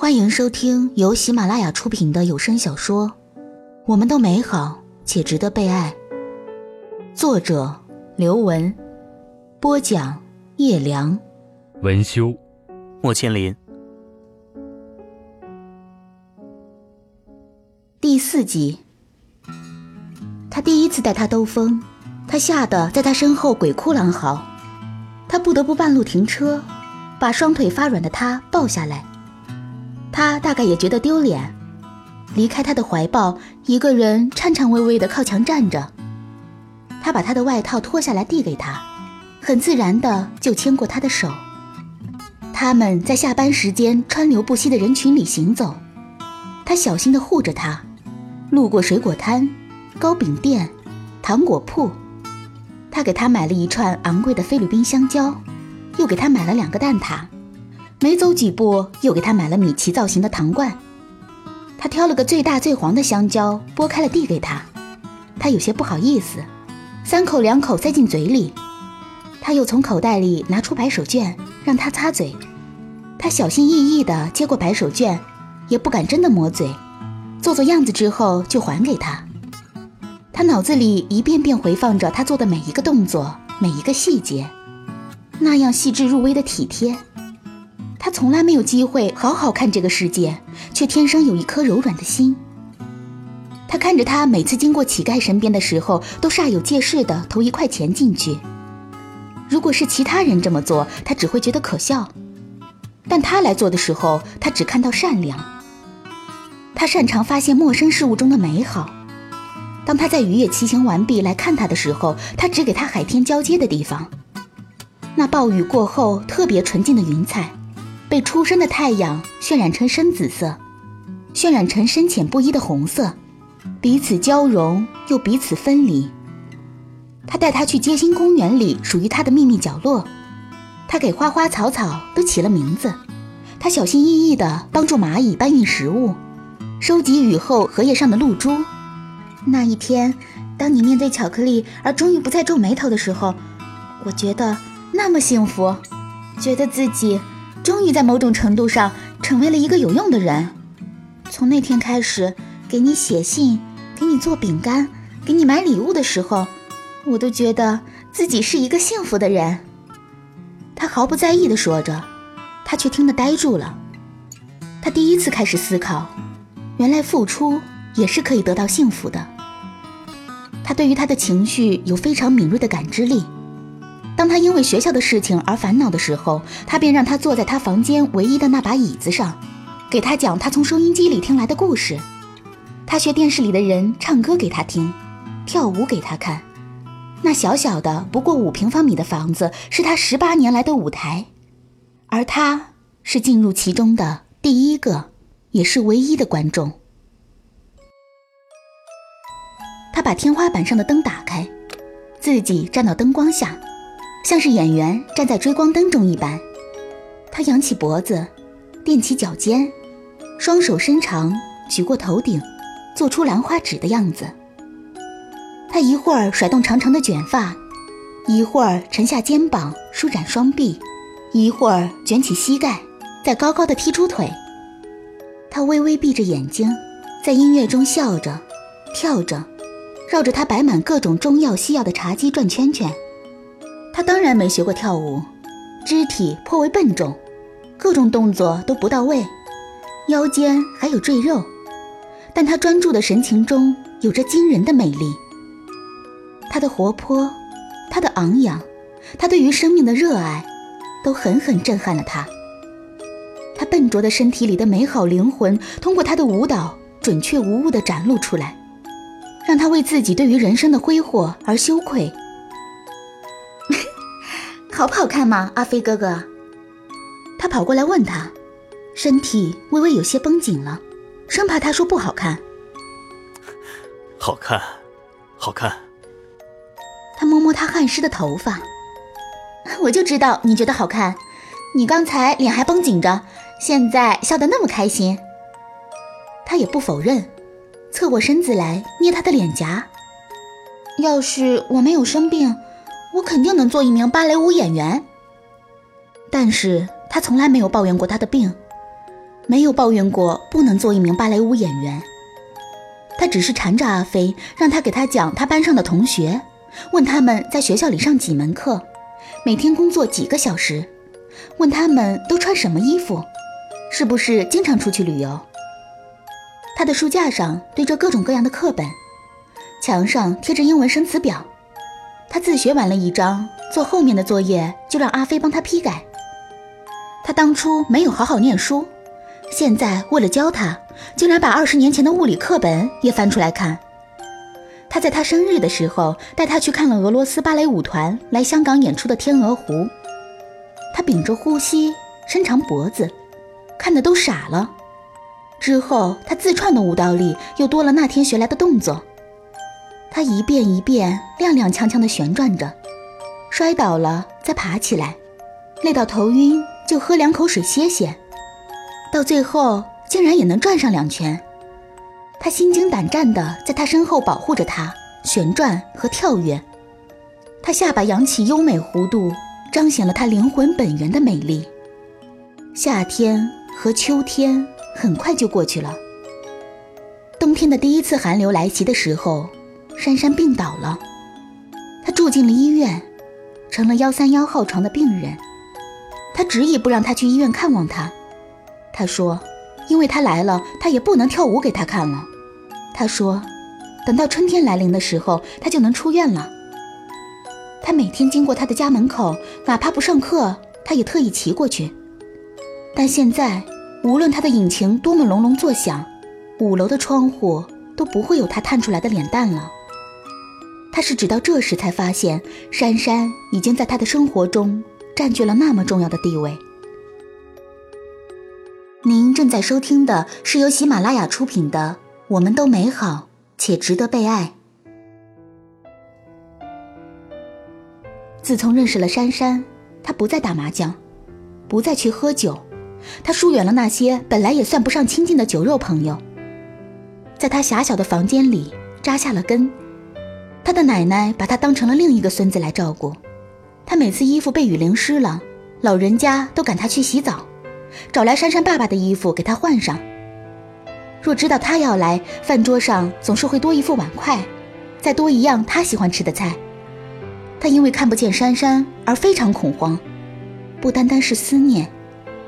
欢迎收听由喜马拉雅出品的有声小说《我们都美好且值得被爱》，作者刘文，播讲叶良，文修，莫千林。第四集，他第一次带他兜风，他吓得在他身后鬼哭狼嚎，他不得不半路停车，把双腿发软的他抱下来。他大概也觉得丢脸，离开他的怀抱，一个人颤颤巍巍地靠墙站着。他把他的外套脱下来递给他，很自然的就牵过他的手。他们在下班时间川流不息的人群里行走，他小心地护着他，路过水果摊、糕饼店、糖果铺，他给他买了一串昂贵的菲律宾香蕉，又给他买了两个蛋挞。没走几步，又给他买了米奇造型的糖罐。他挑了个最大最黄的香蕉，剥开了递给他。他有些不好意思，三口两口塞进嘴里。他又从口袋里拿出白手绢，让他擦嘴。他小心翼翼地接过白手绢，也不敢真的抹嘴，做做样子之后就还给他。他脑子里一遍遍回放着他做的每一个动作，每一个细节，那样细致入微的体贴。他从来没有机会好好看这个世界，却天生有一颗柔软的心。他看着他每次经过乞丐身边的时候，都煞有介事地投一块钱进去。如果是其他人这么做，他只会觉得可笑；但他来做的时候，他只看到善良。他擅长发现陌生事物中的美好。当他在渔业骑行完毕来看他的时候，他指给他海天交接的地方，那暴雨过后特别纯净的云彩。被初升的太阳渲染成深紫色，渲染成深浅不一的红色，彼此交融又彼此分离。他带他去街心公园里属于他的秘密角落，他给花花草草都起了名字，他小心翼翼地帮助蚂蚁搬运食物，收集雨后荷叶上的露珠。那一天，当你面对巧克力而终于不再皱眉头的时候，我觉得那么幸福，觉得自己。终于在某种程度上成为了一个有用的人。从那天开始，给你写信，给你做饼干，给你买礼物的时候，我都觉得自己是一个幸福的人。他毫不在意地说着，他却听得呆住了。他第一次开始思考，原来付出也是可以得到幸福的。他对于他的情绪有非常敏锐的感知力。当他因为学校的事情而烦恼的时候，他便让他坐在他房间唯一的那把椅子上，给他讲他从收音机里听来的故事。他学电视里的人唱歌给他听，跳舞给他看。那小小的不过五平方米的房子是他十八年来的舞台，而他是进入其中的第一个，也是唯一的观众。他把天花板上的灯打开，自己站到灯光下。像是演员站在追光灯中一般，他仰起脖子，踮起脚尖，双手伸长举过头顶，做出兰花指的样子。他一会儿甩动长长的卷发，一会儿沉下肩膀舒展双臂，一会儿卷起膝盖，再高高的踢出腿。他微微闭着眼睛，在音乐中笑着，跳着，绕着他摆满各种中药西药的茶几转圈圈。他当然没学过跳舞，肢体颇为笨重，各种动作都不到位，腰间还有赘肉，但他专注的神情中有着惊人的美丽。他的活泼，他的昂扬，他对于生命的热爱，都狠狠震撼了他。他笨拙的身体里的美好灵魂，通过他的舞蹈准确无误地展露出来，让他为自己对于人生的挥霍而羞愧。好不好看吗，阿飞哥哥？他跑过来问他，身体微微有些绷紧了，生怕他说不好看。好看，好看。他摸摸他汗湿的头发，我就知道你觉得好看。你刚才脸还绷紧着，现在笑得那么开心。他也不否认，侧过身子来捏他的脸颊。要是我没有生病。我肯定能做一名芭蕾舞演员。但是他从来没有抱怨过他的病，没有抱怨过不能做一名芭蕾舞演员。他只是缠着阿飞，让他给他讲他班上的同学，问他们在学校里上几门课，每天工作几个小时，问他们都穿什么衣服，是不是经常出去旅游。他的书架上堆着各种各样的课本，墙上贴着英文生词表。他自学完了一章，做后面的作业就让阿飞帮他批改。他当初没有好好念书，现在为了教他，竟然把二十年前的物理课本也翻出来看。他在他生日的时候带他去看了俄罗斯芭蕾舞团来香港演出的《天鹅湖》。他屏着呼吸，伸长脖子，看的都傻了。之后，他自创的舞蹈里又多了那天学来的动作。他一遍一遍踉踉跄跄地旋转着，摔倒了再爬起来，累到头晕就喝两口水歇歇，到最后竟然也能转上两圈。他心惊胆战地在他身后保护着他，旋转和跳跃。他下巴扬起优美弧度，彰显了他灵魂本源的美丽。夏天和秋天。很快就过去了。冬天的第一次寒流来袭的时候，珊珊病倒了，她住进了医院，成了幺三幺号床的病人。他执意不让她去医院看望她，他说，因为她来了，他也不能跳舞给她看了。他说，等到春天来临的时候，他就能出院了。他每天经过他的家门口，哪怕不上课，他也特意骑过去。但现在。无论他的引擎多么隆隆作响，五楼的窗户都不会有他探出来的脸蛋了。但是直到这时才发现，珊珊已经在他的生活中占据了那么重要的地位。您正在收听的是由喜马拉雅出品的《我们都美好且值得被爱》。自从认识了珊珊，他不再打麻将，不再去喝酒。他疏远了那些本来也算不上亲近的酒肉朋友，在他狭小的房间里扎下了根。他的奶奶把他当成了另一个孙子来照顾。他每次衣服被雨淋湿了，老人家都赶他去洗澡，找来珊珊爸爸的衣服给他换上。若知道他要来，饭桌上总是会多一副碗筷，再多一样他喜欢吃的菜。他因为看不见珊珊而非常恐慌，不单单是思念。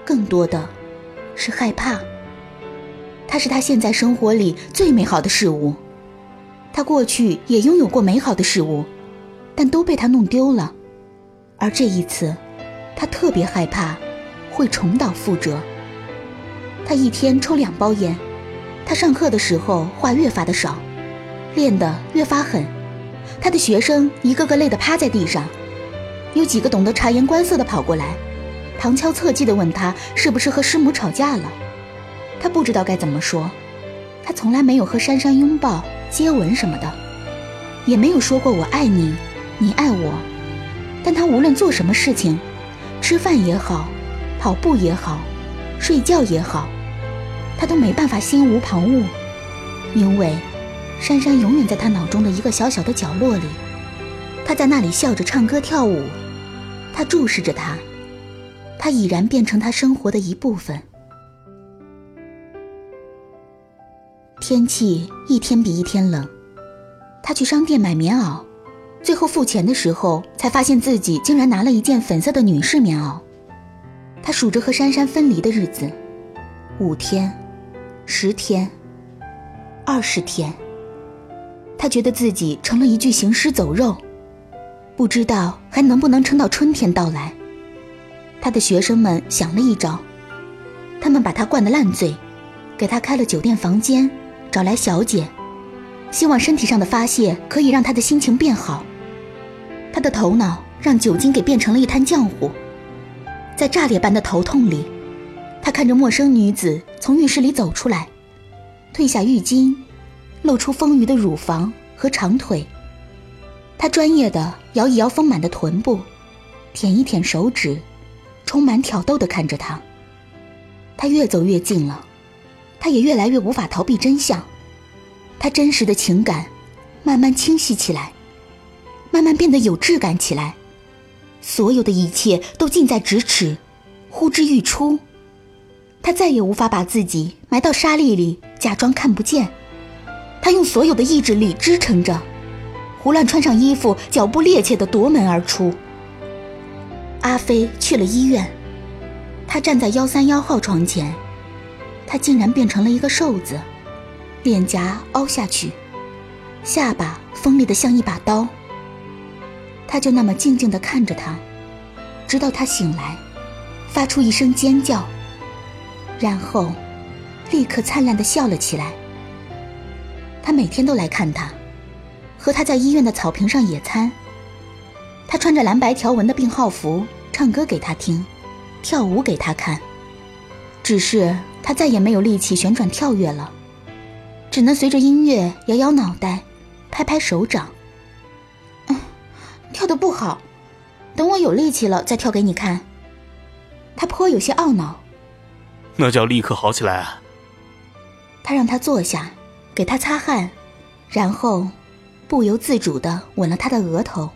更多的，是害怕。他是他现在生活里最美好的事物，他过去也拥有过美好的事物，但都被他弄丢了。而这一次，他特别害怕，会重蹈覆辙。他一天抽两包烟，他上课的时候话越发的少，练得越发狠。他的学生一个个累得趴在地上，有几个懂得察言观色的跑过来。旁敲侧击地问他是不是和师母吵架了，他不知道该怎么说。他从来没有和珊珊拥抱、接吻什么的，也没有说过我爱你，你爱我。但他无论做什么事情，吃饭也好，跑步也好，睡觉也好，他都没办法心无旁骛，因为珊珊永远在他脑中的一个小小的角落里，他在那里笑着唱歌跳舞，他注视着他。他已然变成他生活的一部分。天气一天比一天冷，他去商店买棉袄，最后付钱的时候才发现自己竟然拿了一件粉色的女士棉袄。他数着和珊珊分离的日子，五天，十天，二十天。他觉得自己成了一具行尸走肉，不知道还能不能撑到春天到来。他的学生们想了一招，他们把他灌得烂醉，给他开了酒店房间，找来小姐，希望身体上的发泄可以让他的心情变好。他的头脑让酒精给变成了一滩浆糊，在炸裂般的头痛里，他看着陌生女子从浴室里走出来，褪下浴巾，露出丰腴的乳房和长腿。他专业的摇一摇丰满的臀部，舔一舔手指。充满挑逗的看着他，他越走越近了，他也越来越无法逃避真相，他真实的情感慢慢清晰起来，慢慢变得有质感起来，所有的一切都近在咫尺，呼之欲出，他再也无法把自己埋到沙砾里，假装看不见。他用所有的意志力支撑着，胡乱穿上衣服，脚步趔趄地夺门而出。阿飞去了医院，他站在幺三幺号床前，他竟然变成了一个瘦子，脸颊凹下去，下巴锋利的像一把刀。他就那么静静地看着他，直到他醒来，发出一声尖叫，然后立刻灿烂地笑了起来。他每天都来看他，和他在医院的草坪上野餐。他穿着蓝白条纹的病号服，唱歌给他听，跳舞给他看。只是他再也没有力气旋转跳跃了，只能随着音乐摇摇脑袋，拍拍手掌。嗯，跳得不好，等我有力气了再跳给你看。他颇有些懊恼。那叫立刻好起来啊！他让他坐下。给他擦汗，然后不由自主的吻了他的额头。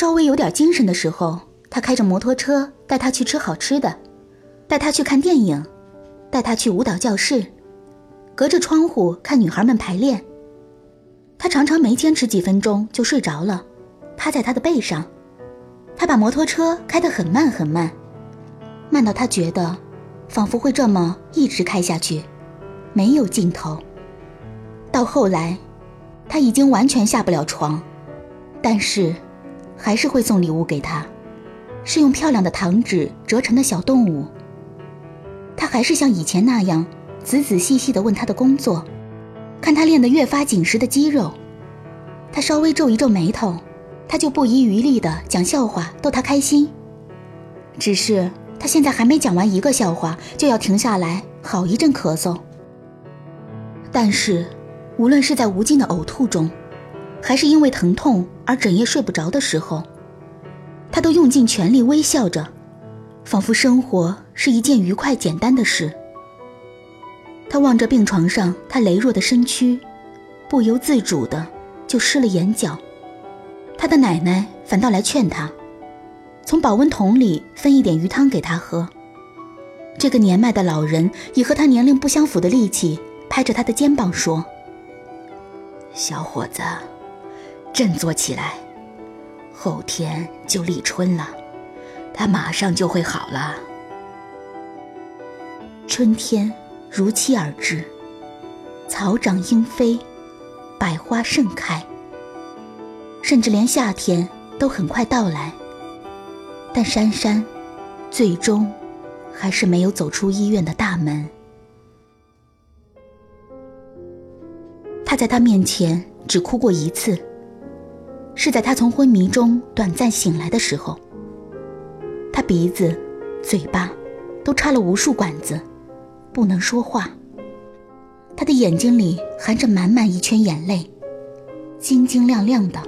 稍微有点精神的时候，他开着摩托车带他去吃好吃的，带他去看电影，带他去舞蹈教室，隔着窗户看女孩们排练。他常常没坚持几分钟就睡着了，趴在他的背上。他把摩托车开得很慢很慢，慢到他觉得，仿佛会这么一直开下去，没有尽头。到后来，他已经完全下不了床，但是，还是会送礼物给他，是用漂亮的糖纸折成的小动物。他还是像以前那样，仔仔细细地问他的工作，看他练得越发紧实的肌肉。他稍微皱一皱眉头。他就不遗余力地讲笑话逗他开心。只是他现在还没讲完一个笑话，就要停下来好一阵咳嗽。但是，无论是在无尽的呕吐中，还是因为疼痛而整夜睡不着的时候，他都用尽全力微笑着，仿佛生活是一件愉快简单的事。他望着病床上他羸弱的身躯，不由自主的就湿了眼角。他的奶奶反倒来劝他，从保温桶里分一点鱼汤给他喝。这个年迈的老人以和他年龄不相符的力气拍着他的肩膀说：“小伙子，振作起来，后天就立春了，他马上就会好了。”春天如期而至，草长莺飞，百花盛开。甚至连夏天都很快到来，但珊珊最终还是没有走出医院的大门。他在他面前只哭过一次，是在他从昏迷中短暂醒来的时候。他鼻子、嘴巴都插了无数管子，不能说话。他的眼睛里含着满满一圈眼泪，晶晶亮亮的。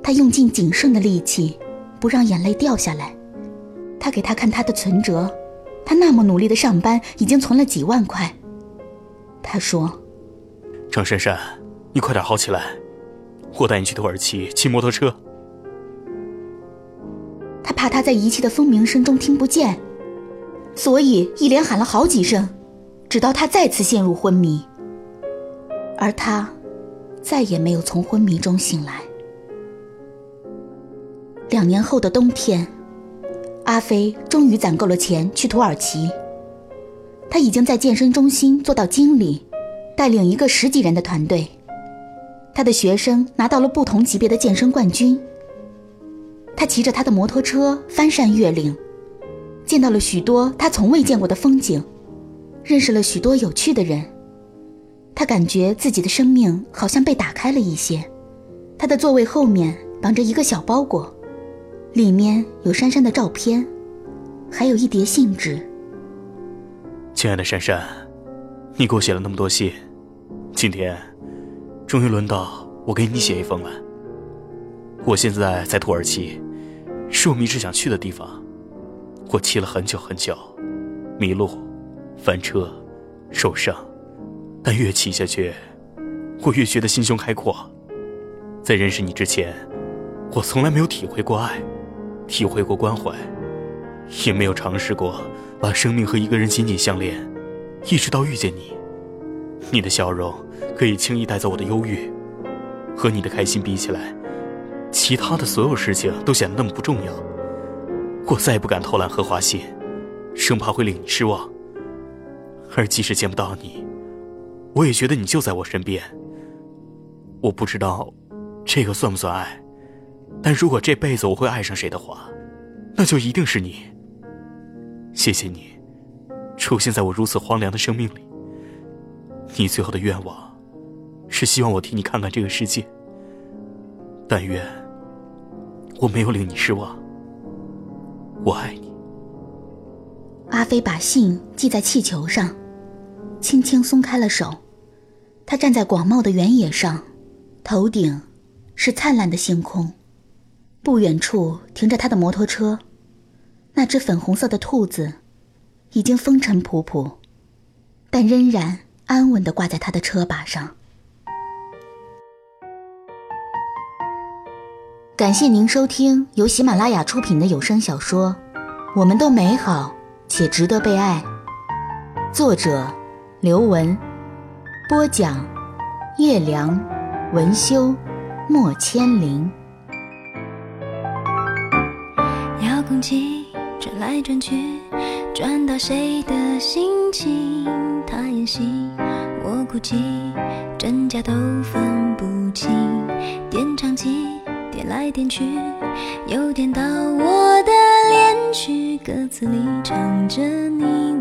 他用尽仅剩的力气，不让眼泪掉下来。他给他看他的存折，他那么努力的上班，已经存了几万块。他说：“张珊珊，你快点好起来，我带你去土耳其骑摩托车。”他怕他在仪器的蜂鸣声中听不见，所以一连喊了好几声，直到他再次陷入昏迷。而他，再也没有从昏迷中醒来。两年后的冬天，阿飞终于攒够了钱去土耳其。他已经在健身中心做到经理，带领一个十几人的团队。他的学生拿到了不同级别的健身冠军。他骑着他的摩托车翻山越岭，见到了许多他从未见过的风景，认识了许多有趣的人。他感觉自己的生命好像被打开了一些。他的座位后面绑着一个小包裹。里面有珊珊的照片，还有一叠信纸。亲爱的珊珊，你给我写了那么多信，今天终于轮到我给你写一封了。我现在在土耳其，是我们一直想去的地方。我骑了很久很久，迷路、翻车、受伤，但越骑下去，我越觉得心胸开阔。在认识你之前，我从来没有体会过爱，体会过关怀，也没有尝试过把生命和一个人紧紧相连，一直到遇见你。你的笑容可以轻易带走我的忧郁，和你的开心比起来，其他的所有事情都显得那么不重要。我再也不敢偷懒和花心，生怕会令你失望。而即使见不到你，我也觉得你就在我身边。我不知道，这个算不算爱？但如果这辈子我会爱上谁的话，那就一定是你。谢谢你，出现在我如此荒凉的生命里。你最后的愿望，是希望我替你看看这个世界。但愿我没有令你失望。我爱你。阿飞把信系在气球上。轻轻松开了手，他站在广袤的原野上，头顶是灿烂的星空，不远处停着他的摩托车，那只粉红色的兔子已经风尘仆仆，但仍然安稳地挂在他的车把上。感谢您收听由喜马拉雅出品的有声小说《我们都美好且值得被爱》，作者。刘文，播讲，叶良，文修，莫千灵。遥控器转来转去，转到谁的心情？他演戏，我哭泣，真假都分不清。点唱机来点去，又点到我的恋曲，歌词里唱着你。